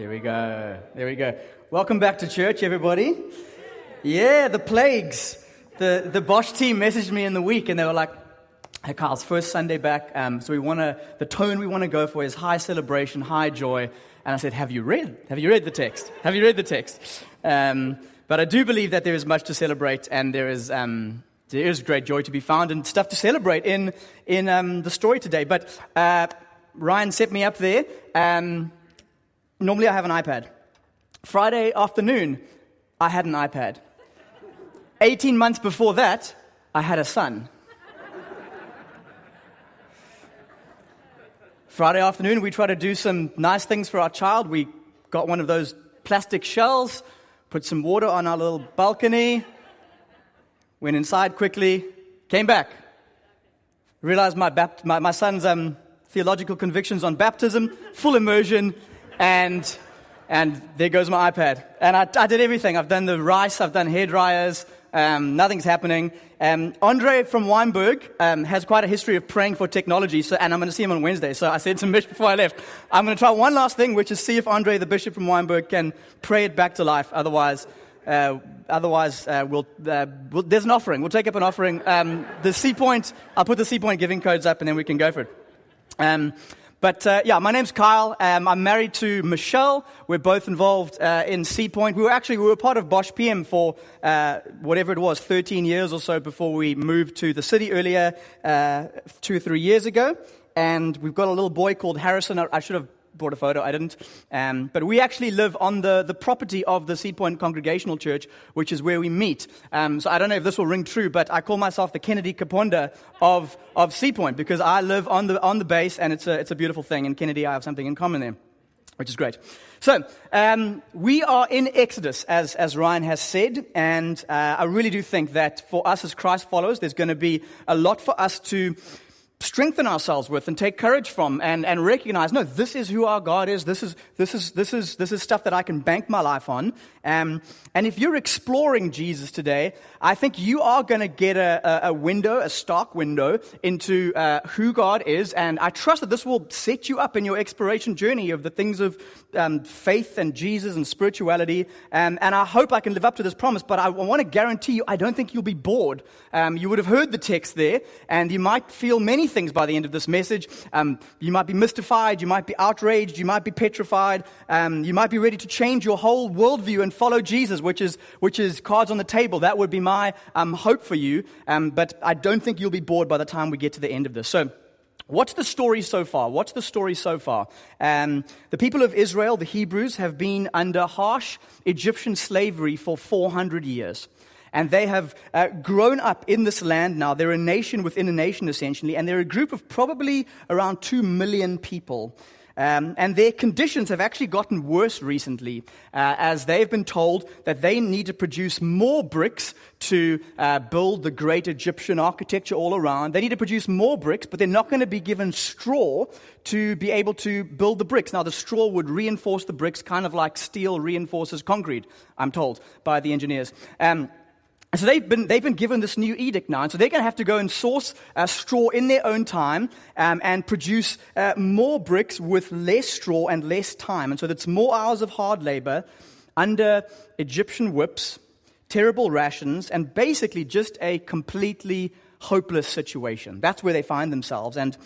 There we go. There we go. Welcome back to church, everybody. Yeah, the plagues. The, the Bosch team messaged me in the week and they were like, Hey, Kyle's first Sunday back. Um, so we want to, the tone we want to go for is high celebration, high joy. And I said, Have you read? Have you read the text? Have you read the text? Um, but I do believe that there is much to celebrate and there is, um, there is great joy to be found and stuff to celebrate in, in um, the story today. But uh, Ryan set me up there. Um, normally I have an iPad. Friday afternoon, I had an iPad. 18 months before that, I had a son. Friday afternoon, we tried to do some nice things for our child. We got one of those plastic shells, put some water on our little balcony, went inside quickly, came back. Realized my, bapt- my, my son's um, theological convictions on baptism, full immersion, and, and there goes my iPad. And I, I did everything. I've done the rice, I've done hair dryers, um, nothing's happening. Um, Andre from Wynberg um, has quite a history of praying for technology, so, and I'm going to see him on Wednesday. So I said to Mitch before I left, I'm going to try one last thing, which is see if Andre, the bishop from Wynberg, can pray it back to life. Otherwise, uh, otherwise uh, we'll, uh, we'll, there's an offering. We'll take up an offering. Um, the Sea Point, I'll put the Sea Point giving codes up, and then we can go for it. But uh, yeah, my name's Kyle. Um, I'm married to Michelle. We're both involved uh, in Sea Point. We were actually we were part of Bosch PM for uh, whatever it was, 13 years or so before we moved to the city earlier, uh, two or three years ago. And we've got a little boy called Harrison. I should have brought a photo. I didn't. Um, but we actually live on the, the property of the Sea Point Congregational Church, which is where we meet. Um, so I don't know if this will ring true, but I call myself the Kennedy Kaponda of, of Sea Point because I live on the, on the base and it's a, it's a beautiful thing. And Kennedy, I have something in common there, which is great. So, um, we are in Exodus, as, as Ryan has said, and uh, I really do think that for us as Christ followers, there's going to be a lot for us to strengthen ourselves with and take courage from and, and recognize no this is who our god is. This is this is this is this is stuff that i can bank my life on. Um, and if you're exploring jesus today i think you are going to get a, a, window a stark window into uh, who god is. And i trust that this will set you up in your exploration journey of the things of um, faith and jesus and spirituality. Um, and i hope i can live up to this promise but i want to guarantee you i don't think you'll be bored. Um, you would have heard the text there and you might feel many things by the end of this message. Um, you might be mystified, you might be outraged, you might be petrified, um, you might be ready to change your whole worldview and follow Jesus, which is, which is cards on the table. That would be my um, hope for you. Um, but I don't think you'll be bored by the time we get to the end of this. So, What's the story so far? What's the story so far? Um, the people of Israel, the Hebrews, have been under harsh Egyptian slavery for 400 years. And they have uh, grown up in this land now. They're a nation within a nation, essentially, and they're a group of probably around two million people. Um, and their conditions have actually gotten worse recently, uh, as they've been told that they need to produce more bricks to uh, build the great Egyptian architecture all around. They need to produce more bricks, but they're not going to be given straw to be able to build the bricks. Now, the straw would reinforce the bricks, kind of like steel reinforces concrete, I'm told by the engineers. Um, and so they've been, they've been given this new edict now. And so they're going to have to go and source uh, straw in their own time um, and produce uh, more bricks with less straw and less time. And so that's more hours of hard labor under Egyptian whips, terrible rations, and basically just a completely hopeless situation. That's where they find themselves. And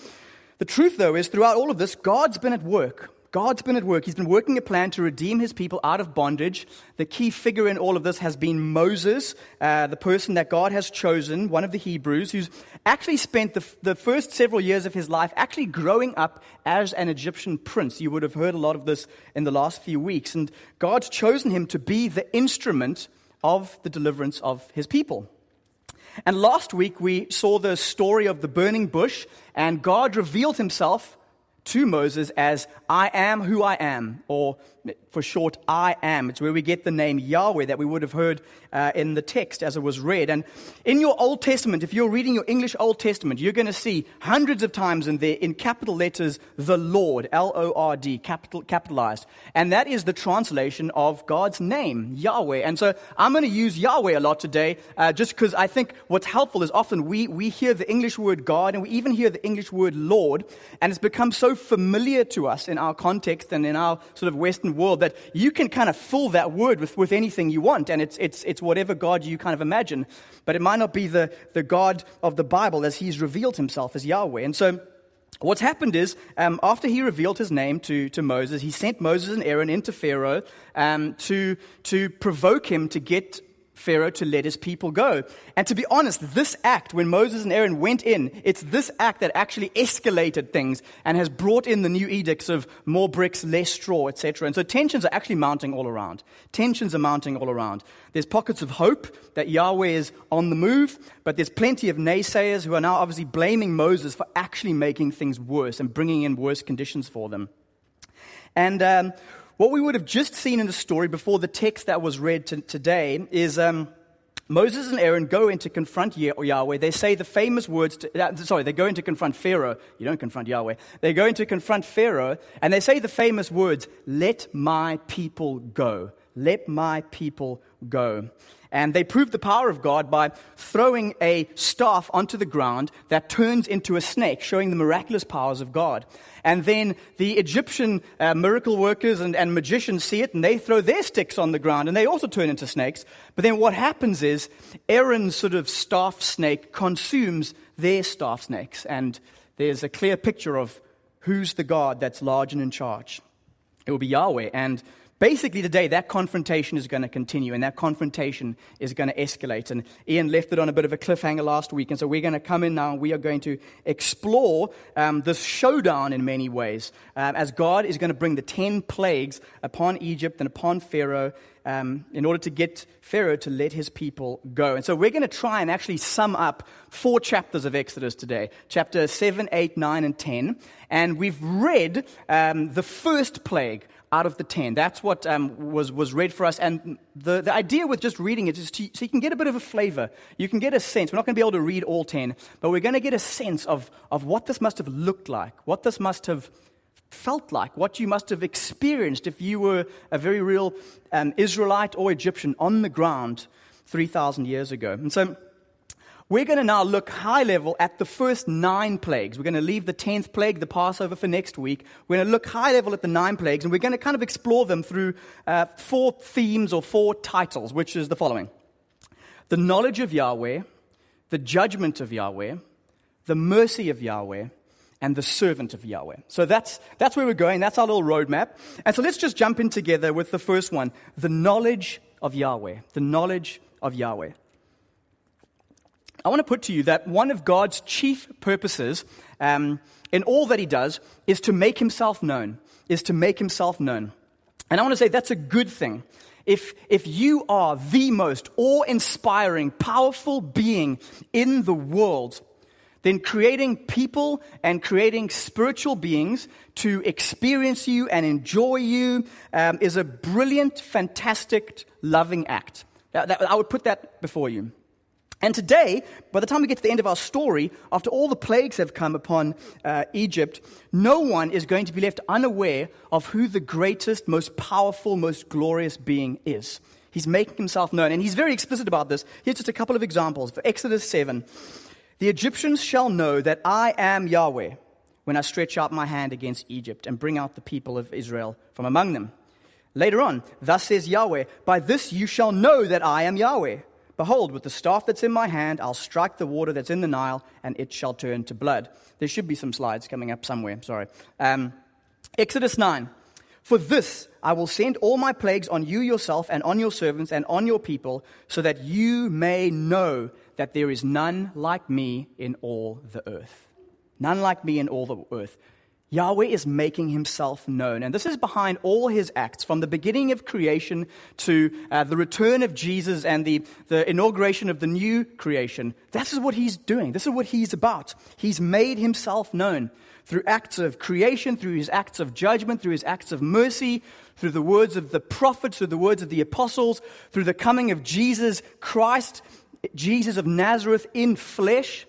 the truth, though, is throughout all of this, God's been at work. God's been at work. He's been working a plan to redeem his people out of bondage. The key figure in all of this has been Moses, uh, the person that God has chosen, one of the Hebrews, who's actually spent the, the first several years of his life actually growing up as an Egyptian prince. You would have heard a lot of this in the last few weeks. And God's chosen him to be the instrument of the deliverance of his people. And last week we saw the story of the burning bush, and God revealed himself to Moses as I am who I am, or for short, I am. It's where we get the name Yahweh that we would have heard uh, in the text as it was read. And in your Old Testament, if you're reading your English Old Testament, you're going to see hundreds of times in there in capital letters, the Lord, L O R D, capital, capitalized. And that is the translation of God's name, Yahweh. And so I'm going to use Yahweh a lot today, uh, just because I think what's helpful is often we, we hear the English word God and we even hear the English word Lord, and it's become so familiar to us in our context and in our sort of Western world that you can kind of fill that word with, with anything you want, and it's, it's, it's whatever God you kind of imagine. But it might not be the, the God of the Bible as he's revealed himself as Yahweh. And so What's happened is, um, after he revealed his name to, to Moses, he sent Moses and Aaron into Pharaoh um, to, to provoke him to get Pharaoh to let his people go. And to be honest, this act, when Moses and Aaron went in, it's this act that actually escalated things and has brought in the new edicts of more bricks, less straw, etc. And so tensions are actually mounting all around. Tensions are mounting all around. There's pockets of hope that Yahweh is on the move, but there's plenty of naysayers who are now obviously blaming Moses for actually making things worse and bringing in worse conditions for them. And um, what we would have just seen in the story before the text that was read to, today is um, Moses and Aaron go in to confront Yahweh. They say the famous words, to, uh, sorry, they go in to confront Pharaoh. You don't confront Yahweh. They go in to confront Pharaoh, and they say the famous words, Let my people go. Let my people go. And they prove the power of God by throwing a staff onto the ground that turns into a snake, showing the miraculous powers of God. And then the Egyptian uh, miracle workers and, and magicians see it and they throw their sticks on the ground and they also turn into snakes. But then what happens is Aaron's sort of staff snake consumes their staff snakes. And there's a clear picture of who's the God that's large and in charge. It will be Yahweh. And basically today that confrontation is going to continue and that confrontation is going to escalate and ian left it on a bit of a cliffhanger last week and so we're going to come in now and we are going to explore um, this showdown in many ways um, as god is going to bring the 10 plagues upon egypt and upon pharaoh um, in order to get Pharaoh to let his people go. And so we're going to try and actually sum up four chapters of Exodus today chapter 7, 8, 9, and 10. And we've read um, the first plague out of the 10. That's what um, was, was read for us. And the, the idea with just reading it is to, so you can get a bit of a flavor. You can get a sense. We're not going to be able to read all 10, but we're going to get a sense of, of what this must have looked like, what this must have felt like, what you must have experienced if you were a very real um, Israelite or Egyptian on the ground 3,000 years ago. And so we're going to now look high level at the first nine plagues. We're going to leave the tenth plague, the Passover, for next week. We're going to look high level at the nine plagues, and we're going to kind of explore them through uh, four themes or four titles, which is the following the knowledge of Yahweh, the judgment of Yahweh, the mercy of Yahweh, and the servant of Yahweh. So that's, that's where we're going. That's our little roadmap. And so let's just jump in together with the first one the knowledge of Yahweh. The knowledge of Yahweh. I want to put to you that one of God's chief purposes um, in all that he does is to make himself known, is to make himself known. And I want to say that's a good thing. If, if you are the most awe inspiring, powerful being in the world, then creating people and creating spiritual beings to experience you and enjoy you um, is a brilliant, fantastic, loving act. That, that, I would put that before you. And today, by the time we get to the end of our story, after all the plagues have come upon uh, Egypt, no one is going to be left unaware of who the greatest, most powerful, most glorious being is. He's making himself known, and he's very explicit about this. Here's just a couple of examples. For Exodus 7, the Egyptians shall know that I am Yahweh when I stretch out my hand against Egypt and bring out the people of Israel from among them. Later on, thus says Yahweh, by this you shall know that I am Yahweh Behold, with the staff that's in my hand, I'll strike the water that's in the Nile, and it shall turn to blood. There should be some slides coming up somewhere. Sorry. Um, Exodus 9. For this I will send all my plagues on you yourself, and on your servants, and on your people, so that you may know that there is none like me in all the earth. None like me in all the earth. Yahweh is making himself known. And this is behind all his acts, from the beginning of creation to uh, the return of Jesus and the, the inauguration of the new creation. This is what he's doing. This is what he's about. He's made himself known through acts of creation, through his acts of judgment, through his acts of mercy, through the words of the prophets, through the words of the apostles, through the coming of Jesus Christ, Jesus of Nazareth in flesh,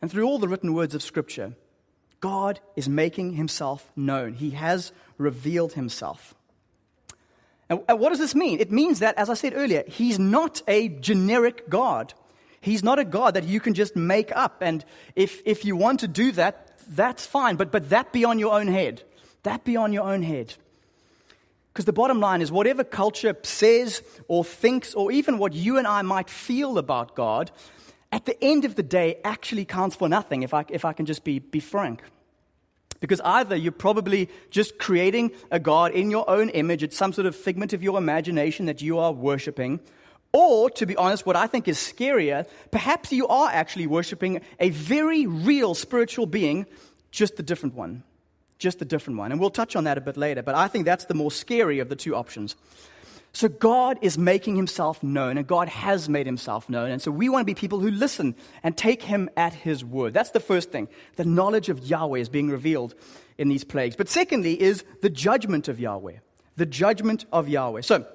and through all the written words of Scripture. God is making himself known. He has revealed himself. And uh, what does this mean? It means that, as I said earlier, he's not a generic God. He's not a God that you can just make up. And if, if you want to do that, that's fine, but, but that be on your own head. That be on your own head. Because the bottom line is, whatever culture says or thinks, or even what you and I might feel about God, at the end of the day actually counts for nothing, if I, if I can just be, be frank. Because either you're probably just creating a God in your own image, it's some sort of figment of your imagination that you are worshiping, or, to be honest, what I think is scarier, perhaps you are actually worshiping a very real spiritual being, just a different one just a different one. And we'll touch on that a bit later, but I think that's the more scary of the two options. So God is making himself known, and God has made himself known. And so we want to be people who listen and take him at his word. That's the first thing. The knowledge of Yahweh is being revealed in these plagues. But secondly, is the judgment of Yahweh. The judgment of Yahweh. So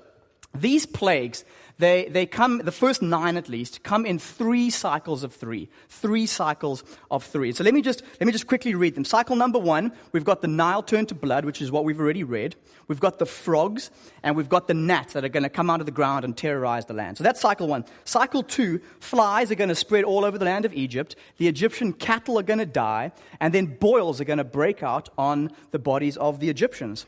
these plagues they, they come, the first nine at least, come in three cycles of three. Three cycles of three. So let me just, let me just quickly read them. Cycle number one, we've got the Nile turned to blood, which is what we've already read. We've got the frogs, and we've got the gnats that are going to come out of the ground and terrorize the land. So that's cycle one. Cycle two, flies are going to spread all over the land of Egypt. The Egyptian cattle are going to die, and then boils are going to break out on the bodies of the Egyptians.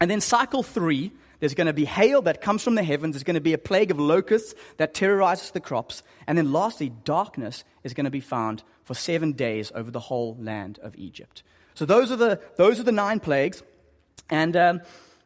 And then cycle three, there's going to be hail that comes from the heavens. There's going to be a plague of locusts that terrorizes the crops. And then lastly, darkness is going to be found for seven days over the whole land of Egypt. So those are the, those are the nine plagues. And um,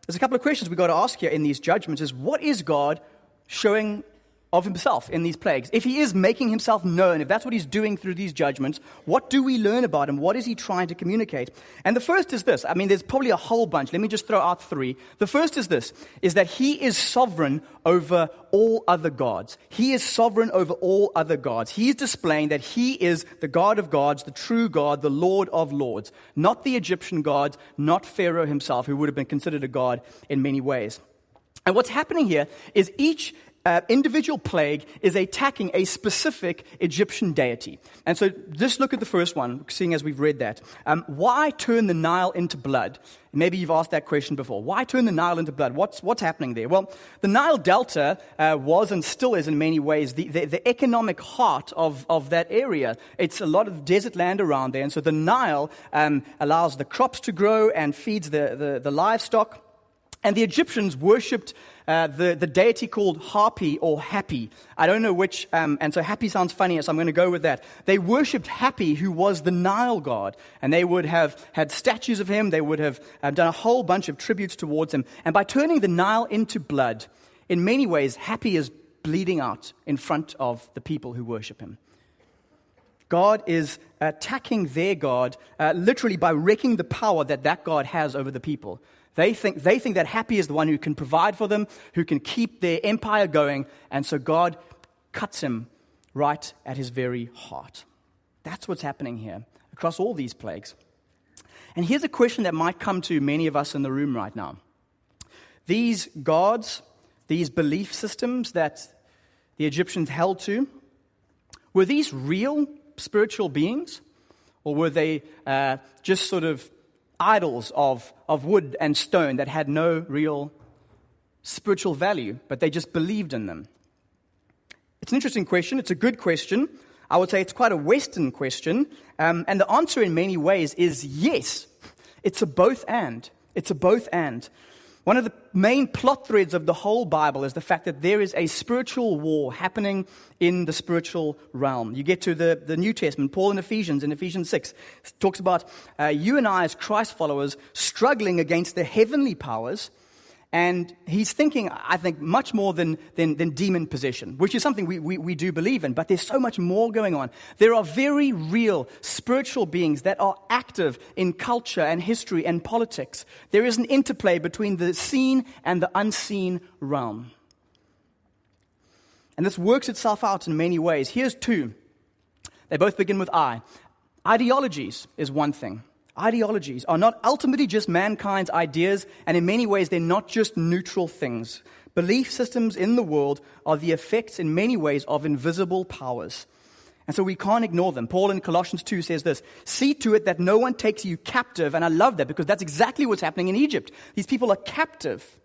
there's a couple of questions we've got to ask here in these judgments is what is God showing of himself in these plagues. If he is making himself known, if that's what he's doing through these judgments, what do we learn about him? What is he trying to communicate? And the first is this. I mean, there's probably a whole bunch. Let me just throw out three. The first is this, is that he is sovereign over all other gods. He is sovereign over all other gods. He is displaying that he is the God of gods, the true God, the Lord of lords. Not the Egyptian gods, not Pharaoh himself, who would have been considered a god in many ways. And what's happening here is each uh, individual plague is attacking a specific Egyptian deity. And so just look at the first one, seeing as we've read that. Um, why turn the Nile into blood? Maybe you've asked that question before. Why turn the Nile into blood? What's, what's happening there? Well, the Nile Delta uh, was and still is in many ways the, the, the, economic heart of, of that area. It's a lot of desert land around there. And so the Nile um, allows the crops to grow and feeds the, the, the livestock. And the Egyptians worshipped uh, the, the deity called Hapi or Happy. I don't know which, um, and so Happy sounds funny, so I'm going to go with that. They worshipped Happy, who was the Nile god, and they would have had statues of him, they would have uh, done a whole bunch of tributes towards him. And by turning the Nile into blood, in many ways, Happy is bleeding out in front of the people who worship him. God is attacking their God uh, literally by wrecking the power that that God has over the people. They think, they think that Happy is the one who can provide for them, who can keep their empire going, and so God cuts him right at his very heart. That's what's happening here across all these plagues. And here's a question that might come to many of us in the room right now. These gods, these belief systems that the Egyptians held to, were these real spiritual beings? Or were they uh, just sort of idols of, of wood and stone that had no real spiritual value, but they just believed in them? It's an interesting question. It's a good question. I would say it's quite a Western question. Um, and the answer, in many ways, is yes. It's a both and. It's a both and. One of the main plot threads of the whole Bible is the fact that there is a spiritual war happening in the spiritual realm. You get to the, the New Testament, Paul in Ephesians, in Ephesians 6, talks about uh, you and I as Christ followers struggling against the heavenly powers and he's thinking, I think, much more than, than, than demon possession, which is something we, we, we, do believe in, but there's so much more going on. There are very real spiritual beings that are active in culture and history and politics. There is an interplay between the seen and the unseen realm. And this works itself out in many ways. Here's two. They both begin with I. Ideologies is one thing. Ideologies are not ultimately just mankind's ideas, and in many ways, they're not just neutral things. Belief systems in the world are the effects, in many ways, of invisible powers. And so we can't ignore them. Paul in Colossians 2 says this See to it that no one takes you captive. And I love that because that's exactly what's happening in Egypt. These people are captive.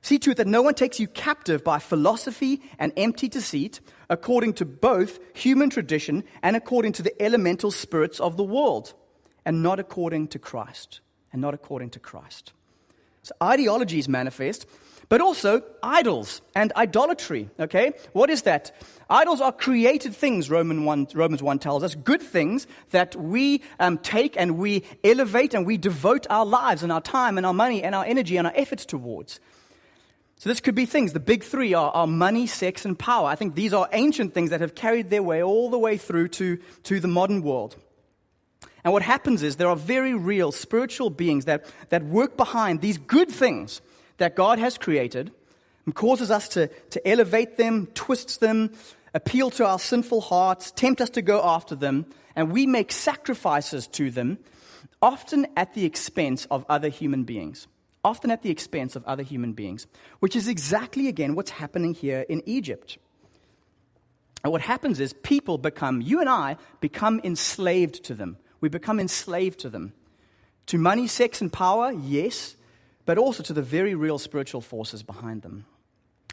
See to it that no one takes you captive by philosophy and empty deceit, according to both human tradition and according to the elemental spirits of the world and not according to Christ. And not according to Christ. So ideologies manifest, but also idols and idolatry. Okay? What is that? Idols are created things, Roman 1, Romans 1 tells us, good things that we um, take and we elevate and we devote our lives and our time and our money and our energy and our efforts towards. So, this could be things. The big three are, are money, sex, and power. I think these are ancient things that have carried their way all the way through to, to the modern world. And what happens is there are very real spiritual beings that, that work behind these good things that God has created and causes us to, to elevate them, twists them, appeal to our sinful hearts, tempt us to go after them, and we make sacrifices to them, often at the expense of other human beings. Often at the expense of other human beings, which is exactly, again, what's happening here in Egypt. And what happens is people become, you and I become enslaved to them we become enslaved to them. To money, sex, and power, yes, but also to the very real spiritual forces behind them.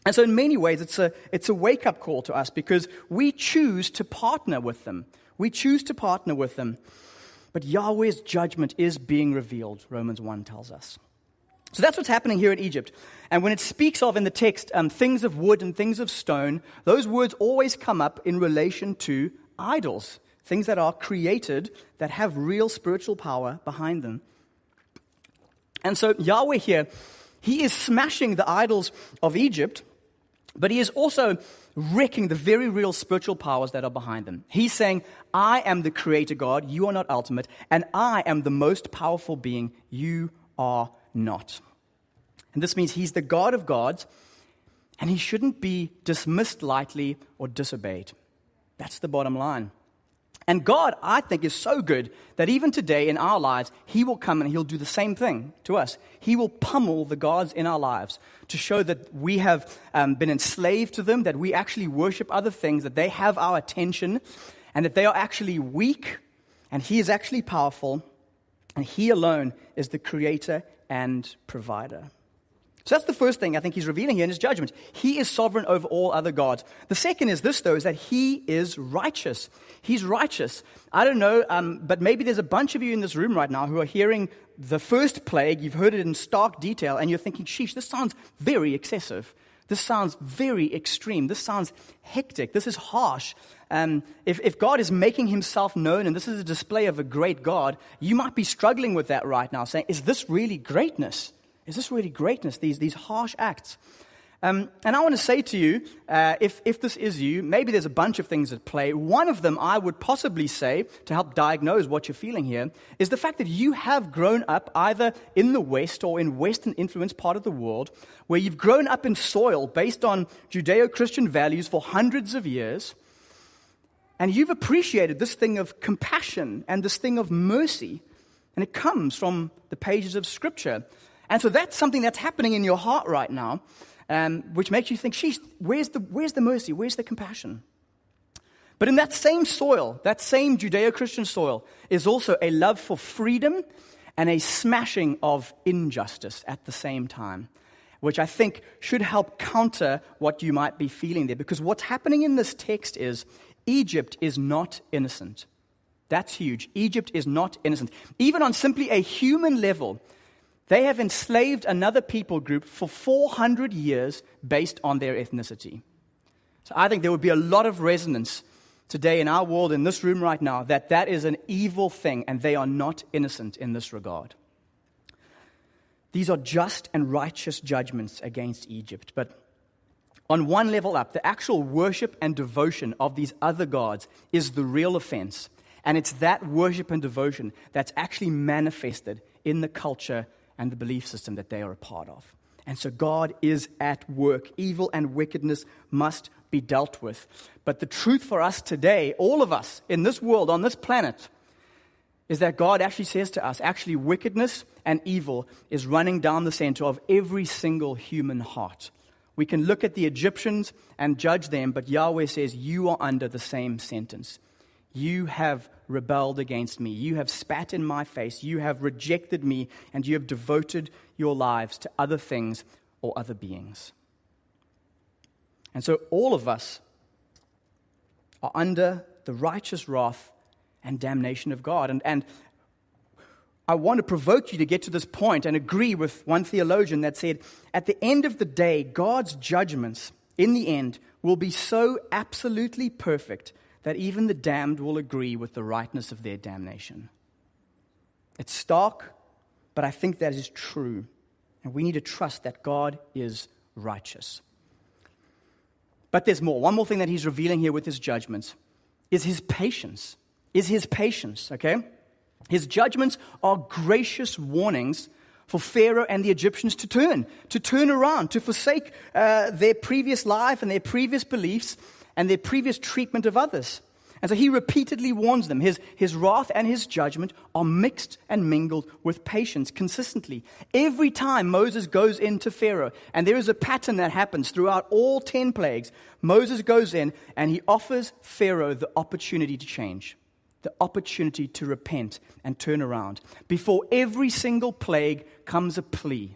And so, in many ways, it's a, it's a wake up call to us because we choose to partner with them. We choose to partner with them. But Yahweh's judgment is being revealed, Romans 1 tells us. So that's what's happening here in Egypt. And when it speaks of in the text um, things of wood and things of stone, those words always come up in relation to idols things that are created that have real spiritual power behind them. And so Yahweh here, he is smashing the idols of Egypt, but he is also wrecking the very real spiritual powers that are behind them. He's saying, I am the creator God, you are not ultimate, and I am the most powerful being, you are not. And this means he's the God of gods, and he shouldn't be dismissed lightly or disobeyed. That's the bottom line. And God, I think, is so good that even today in our lives, He will come and He'll do the same thing to us. He will pummel the gods in our lives to show that we have um, been enslaved to them, that we actually worship other things, that they have our attention, and that they are actually weak, and He is actually powerful, and He alone is the creator and provider. So that's the first thing I think he's revealing here in his judgment. He is sovereign over all other gods. The second is this, though, is that he is righteous. He's righteous. I don't know, um, but maybe there's a bunch of you in this room right now who are hearing the first plague. You've heard it in stark detail, and you're thinking, sheesh, this sounds very excessive. This sounds very extreme. This sounds hectic. This is harsh. Um, if, if God is making himself known and this is a display of a great God, you might be struggling with that right now, saying, is this really greatness? Is this really greatness, these, these harsh acts? Um, and I want to say to you, uh, if, if this is you, maybe there's a bunch of things at play. One of them I would possibly say, to help diagnose what you're feeling here, is the fact that you have grown up either in the West or in Western influenced part of the world, where you've grown up in soil based on Judeo Christian values for hundreds of years, and you've appreciated this thing of compassion and this thing of mercy, and it comes from the pages of Scripture. And so that's something that's happening in your heart right now, um, which makes you think, sheesh, where's the, where's the mercy? Where's the compassion? But in that same soil, that same Judeo Christian soil, is also a love for freedom and a smashing of injustice at the same time, which I think should help counter what you might be feeling there. Because what's happening in this text is Egypt is not innocent. That's huge. Egypt is not innocent. Even on simply a human level, they have enslaved another people group for 400 years based on their ethnicity. So I think there would be a lot of resonance today in our world, in this room right now, that that is an evil thing and they are not innocent in this regard. These are just and righteous judgments against Egypt. But on one level up, the actual worship and devotion of these other gods is the real offense. And it's that worship and devotion that's actually manifested in the culture and the belief system that they are a part of. And so God is at work. Evil and wickedness must be dealt with. But the truth for us today, all of us in this world, on this planet, is that God actually says to us actually, wickedness and evil is running down the center of every single human heart. We can look at the Egyptians and judge them, but Yahweh says, You are under the same sentence. You have rebelled against me. You have spat in my face. You have rejected me, and you have devoted your lives to other things or other beings. And so all of us are under the righteous wrath and damnation of God. And, and I want to provoke you to get to this point and agree with one theologian that said, at the end of the day, God's judgments in the end will be so absolutely perfect that even the damned will agree with the rightness of their damnation. It's stark, but I think that is true. And we need to trust that God is righteous. But there's more. One more thing that he's revealing here with his judgments is his patience. Is his patience, okay? His judgments are gracious warnings for Pharaoh and the Egyptians to turn, to turn around, to forsake uh, their previous life and their previous beliefs and their previous treatment of others. And so he repeatedly warns them. His, his wrath and his judgment are mixed and mingled with patience consistently. Every time Moses goes into Pharaoh, and there is a pattern that happens throughout all 10 plagues, Moses goes in and he offers Pharaoh the opportunity to change, the opportunity to repent and turn around. Before every single plague comes a plea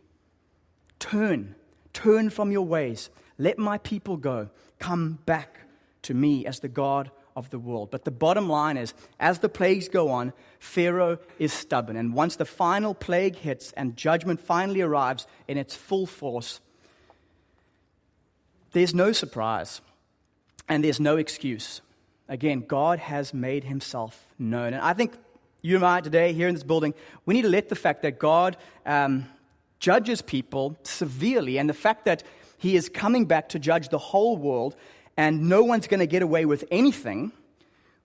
Turn, turn from your ways. Let my people go. Come back to me as the God of the world. But the bottom line is, as the plagues go on, Pharaoh is stubborn. And once the final plague hits and judgment finally arrives in its full force, there's no surprise and there's no excuse. Again, God has made himself known. And I think you and I today, here in this building, we need to let the fact that God um, judges people severely and the fact that he is coming back to judge the whole world and no one's going to get away with anything,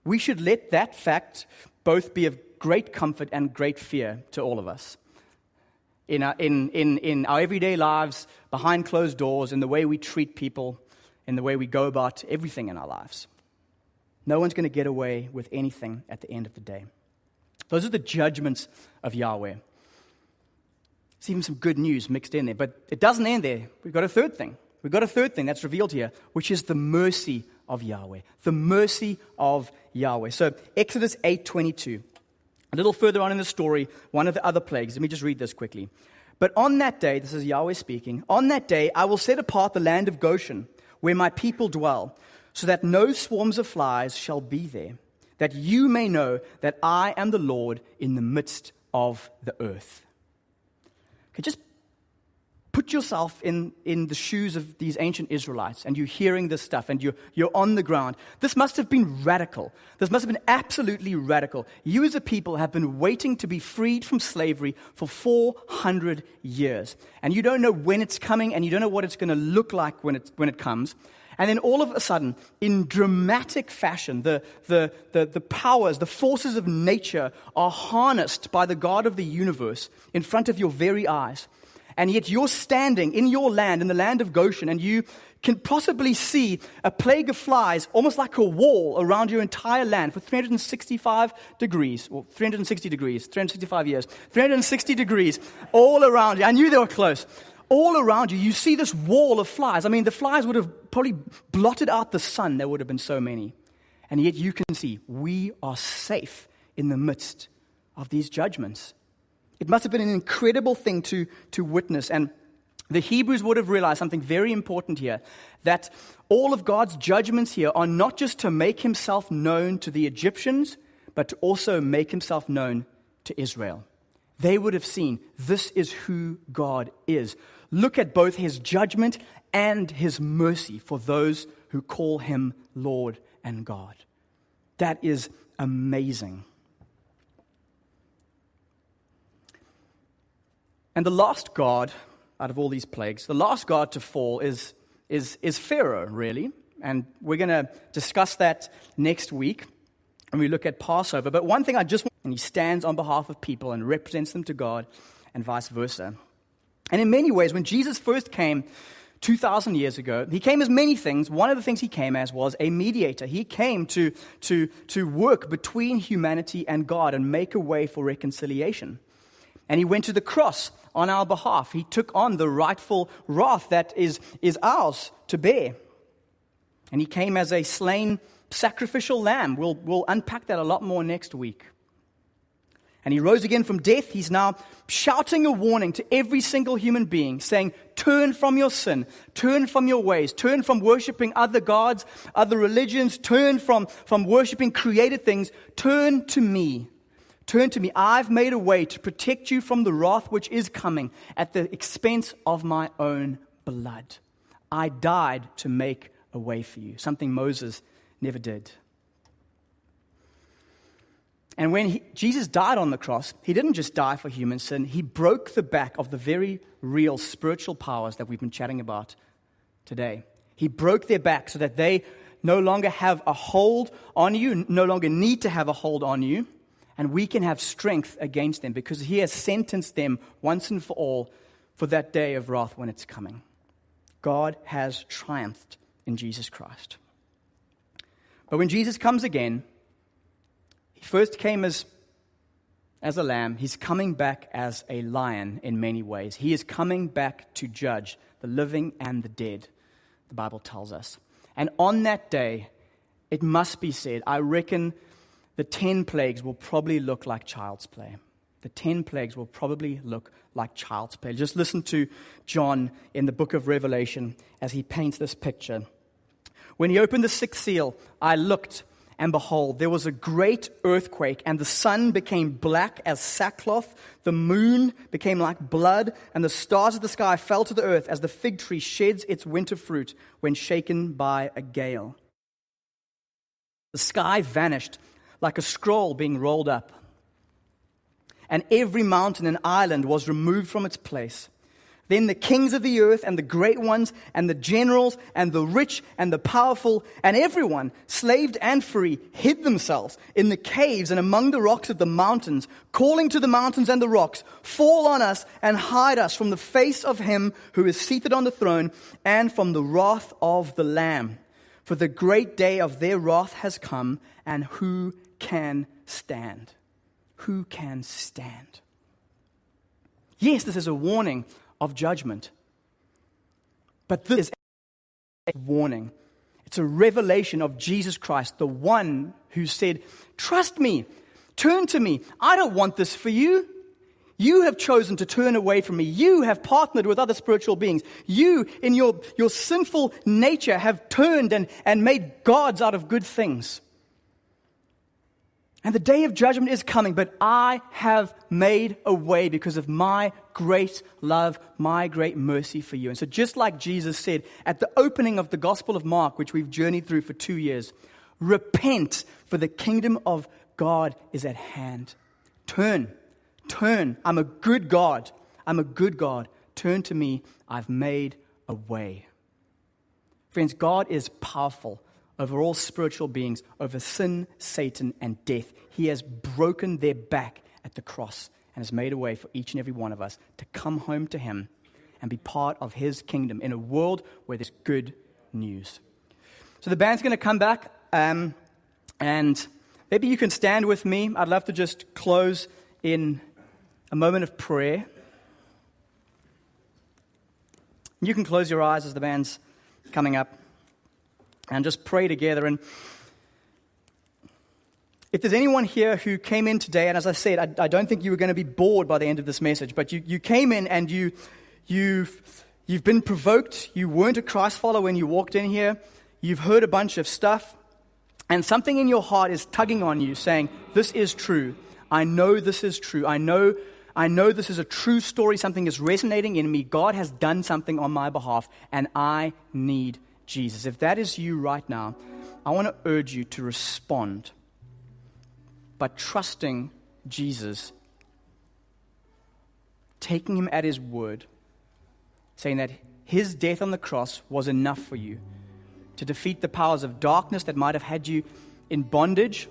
we should let that fact both be of great comfort and great fear to all of us. In our, in, in, in our everyday lives, behind closed doors, in the way we treat people, in the way we go about everything in our lives. No one's going to get away with anything at the end of the day. Those are the judgments of Yahweh. There's even some good news mixed in there, but it doesn't end there. We've got a third thing. We've got a third thing that's revealed here, which is the mercy of Yahweh. The mercy of Yahweh. So Exodus 8:22. A little further on in the story, one of the other plagues. Let me just read this quickly. But on that day, this is Yahweh speaking, on that day I will set apart the land of Goshen, where my people dwell, so that no swarms of flies shall be there, that you may know that I am the Lord in the midst of the earth. Okay, just yourself in, in the shoes of these ancient Israelites and you're hearing this stuff and you're, you're on the ground. This must have been radical. This must have been absolutely radical. You, as a people, have been waiting to be freed from slavery for 400 years. And you don't know when it's coming and you don't know what it's going to look like when it, when it comes. And then all of a sudden, in dramatic fashion, the, the, the, the, powers, the forces of nature are harnessed by the God of the universe in front of your very eyes and yet you're standing in your land, in the land of Goshen, and you can possibly see a plague of flies, almost like a wall around your entire land for 365 degrees, or 360 degrees, 365 years, 360 degrees, all around you. I knew they were close. All around you, you see this wall of flies. I mean, the flies would have probably blotted out the sun, there would have been so many. And yet you can see we are safe in the midst of these judgments. It must have been an incredible thing to, to witness. And the Hebrews would have realized something very important here that all of God's judgments here are not just to make himself known to the Egyptians, but to also make himself known to Israel. They would have seen this is who God is. Look at both his judgment and his mercy for those who call him Lord and God. That is amazing. And the last God out of all these plagues, the last God to fall is, is, is Pharaoh, really. And we're going to discuss that next week when we look at Passover. But one thing I just want, and he stands on behalf of people and represents them to God, and vice versa. And in many ways, when Jesus first came 2,000 years ago, he came as many things. One of the things he came as was a mediator. He came to, to, to work between humanity and God and make a way for reconciliation. And he went to the cross on our behalf. He took on the rightful wrath that is, is ours to bear. And he came as a slain sacrificial lamb. We'll, we'll unpack that a lot more next week. And he rose again from death. He's now shouting a warning to every single human being, saying, Turn from your sin, turn from your ways, turn from worshiping other gods, other religions, turn from, from worshiping created things, turn to me. Turn to me. I've made a way to protect you from the wrath which is coming at the expense of my own blood. I died to make a way for you, something Moses never did. And when he, Jesus died on the cross, he didn't just die for human sin, he broke the back of the very real spiritual powers that we've been chatting about today. He broke their back so that they no longer have a hold on you, no longer need to have a hold on you, and we can have strength against them because he has sentenced them once and for all for that day of wrath when it's coming. God has triumphed in Jesus Christ. But when Jesus comes again, he first came as, as a lamb. He's coming back as a lion in many ways. He is coming back to judge the living and the dead, the Bible tells us. And on that day, it must be said, I reckon the 10 plagues will probably look like child's play. The 10 plagues will probably look like child's play. Just listen to John in the book of Revelation as he paints this picture. When he opened the sixth seal, I looked and behold, there was a great earthquake, and the sun became black as sackcloth, the moon became like blood, and the stars of the sky fell to the earth as the fig tree sheds its winter fruit when shaken by a gale. The sky vanished like a scroll being rolled up, and every mountain and island was removed from its place. Then the kings of the earth and the great ones and the generals and the rich and the powerful and everyone, slaved and free, hid themselves in the caves and among the rocks of the mountains, calling to the mountains and the rocks, Fall on us and hide us from the face of him who is seated on the throne and from the wrath of the Lamb. For the great day of their wrath has come, and who can stand? Who can stand? Yes, this is a warning of judgment. But this is a warning. It's a revelation of Jesus Christ, the one who said, Trust me, turn to me. I don't want this for you. You have chosen to turn away from me. You have partnered with other spiritual beings. You, in your, your sinful nature, have turned and, and made gods out of good things. And the day of judgment is coming, but I have made a way because of my great love, my great mercy for you. And so, just like Jesus said at the opening of the Gospel of Mark, which we've journeyed through for two years, repent, for the kingdom of God is at hand. Turn, turn. I'm a good God. I'm a good God. Turn to me. I've made a way. Friends, God is powerful over all spiritual beings, over sin, Satan, and death. He has broken their back at the cross and has made a way for each and every one of us to come home to Him and be part of His kingdom in a world where there's good news. So the band's going to come back, um, and maybe you can stand with me. I'd love to just close in a moment of prayer. You can close your eyes as the band's coming up and just pray together. And if there's anyone here who came in today, and as I said, I, I don't think you were going to be bored by the end of this message, but you, you came in and you, you've, you've been provoked. You weren't a Christ follower when you walked in here. You've heard a bunch of stuff, and something in your heart is tugging on you, saying, This is true. I know this is true. I know, I know this is a true story. Something is resonating in me. God has done something on my behalf, and I need Jesus. If that is you right now, I want to urge you to respond by trusting Jesus, taking him at his word, saying that his death on the cross was enough for you to defeat the powers of darkness that might have had you in bondage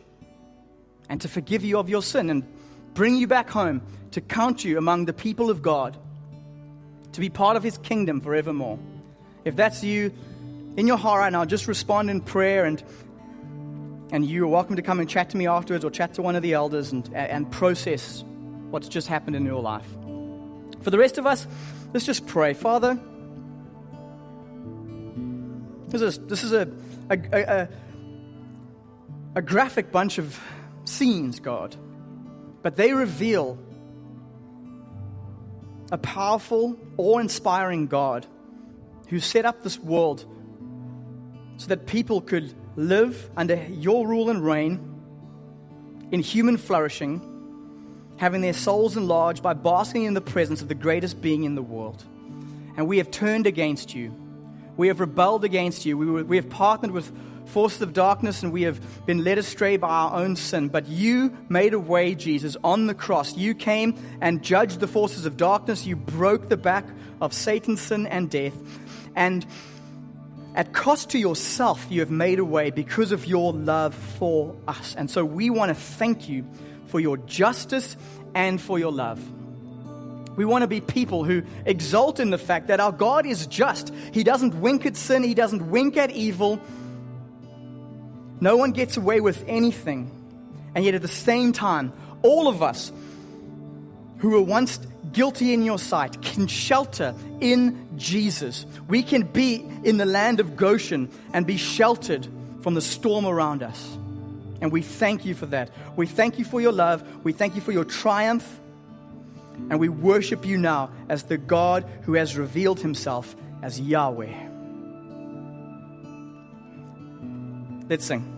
and to forgive you of your sin and bring you back home, to count you among the people of God, to be part of his kingdom forevermore. If that's you, in your heart right now, just respond in prayer and and you are welcome to come and chat to me afterwards or chat to one of the elders and, and process what's just happened in your life. For the rest of us, let's just pray. Father, this is, this is a, a, a, a graphic bunch of scenes, God, but they reveal a powerful, awe inspiring God who set up this world so that people could live under your rule and reign in human flourishing having their souls enlarged by basking in the presence of the greatest being in the world. And we have turned against you. We have rebelled against you. We, were, we have partnered with forces of darkness and we have been led astray by our own sin. But you made a way, Jesus, on the cross. You came and judged the forces of darkness. You broke the back of Satan's sin and death. And at cost to yourself, you have made a way because of your love for us. And so we want to thank you for your justice and for your love. We want to be people who exult in the fact that our God is just. He doesn't wink at sin, He doesn't wink at evil. No one gets away with anything. And yet, at the same time, all of us who were once guilty in your sight can shelter in Jesus. We can be in the land of Goshen and be sheltered from the storm around us. And we thank you for that. We thank you for your love. We thank you for your triumph. And we worship you now as the God who has revealed himself as Yahweh. Let's sing.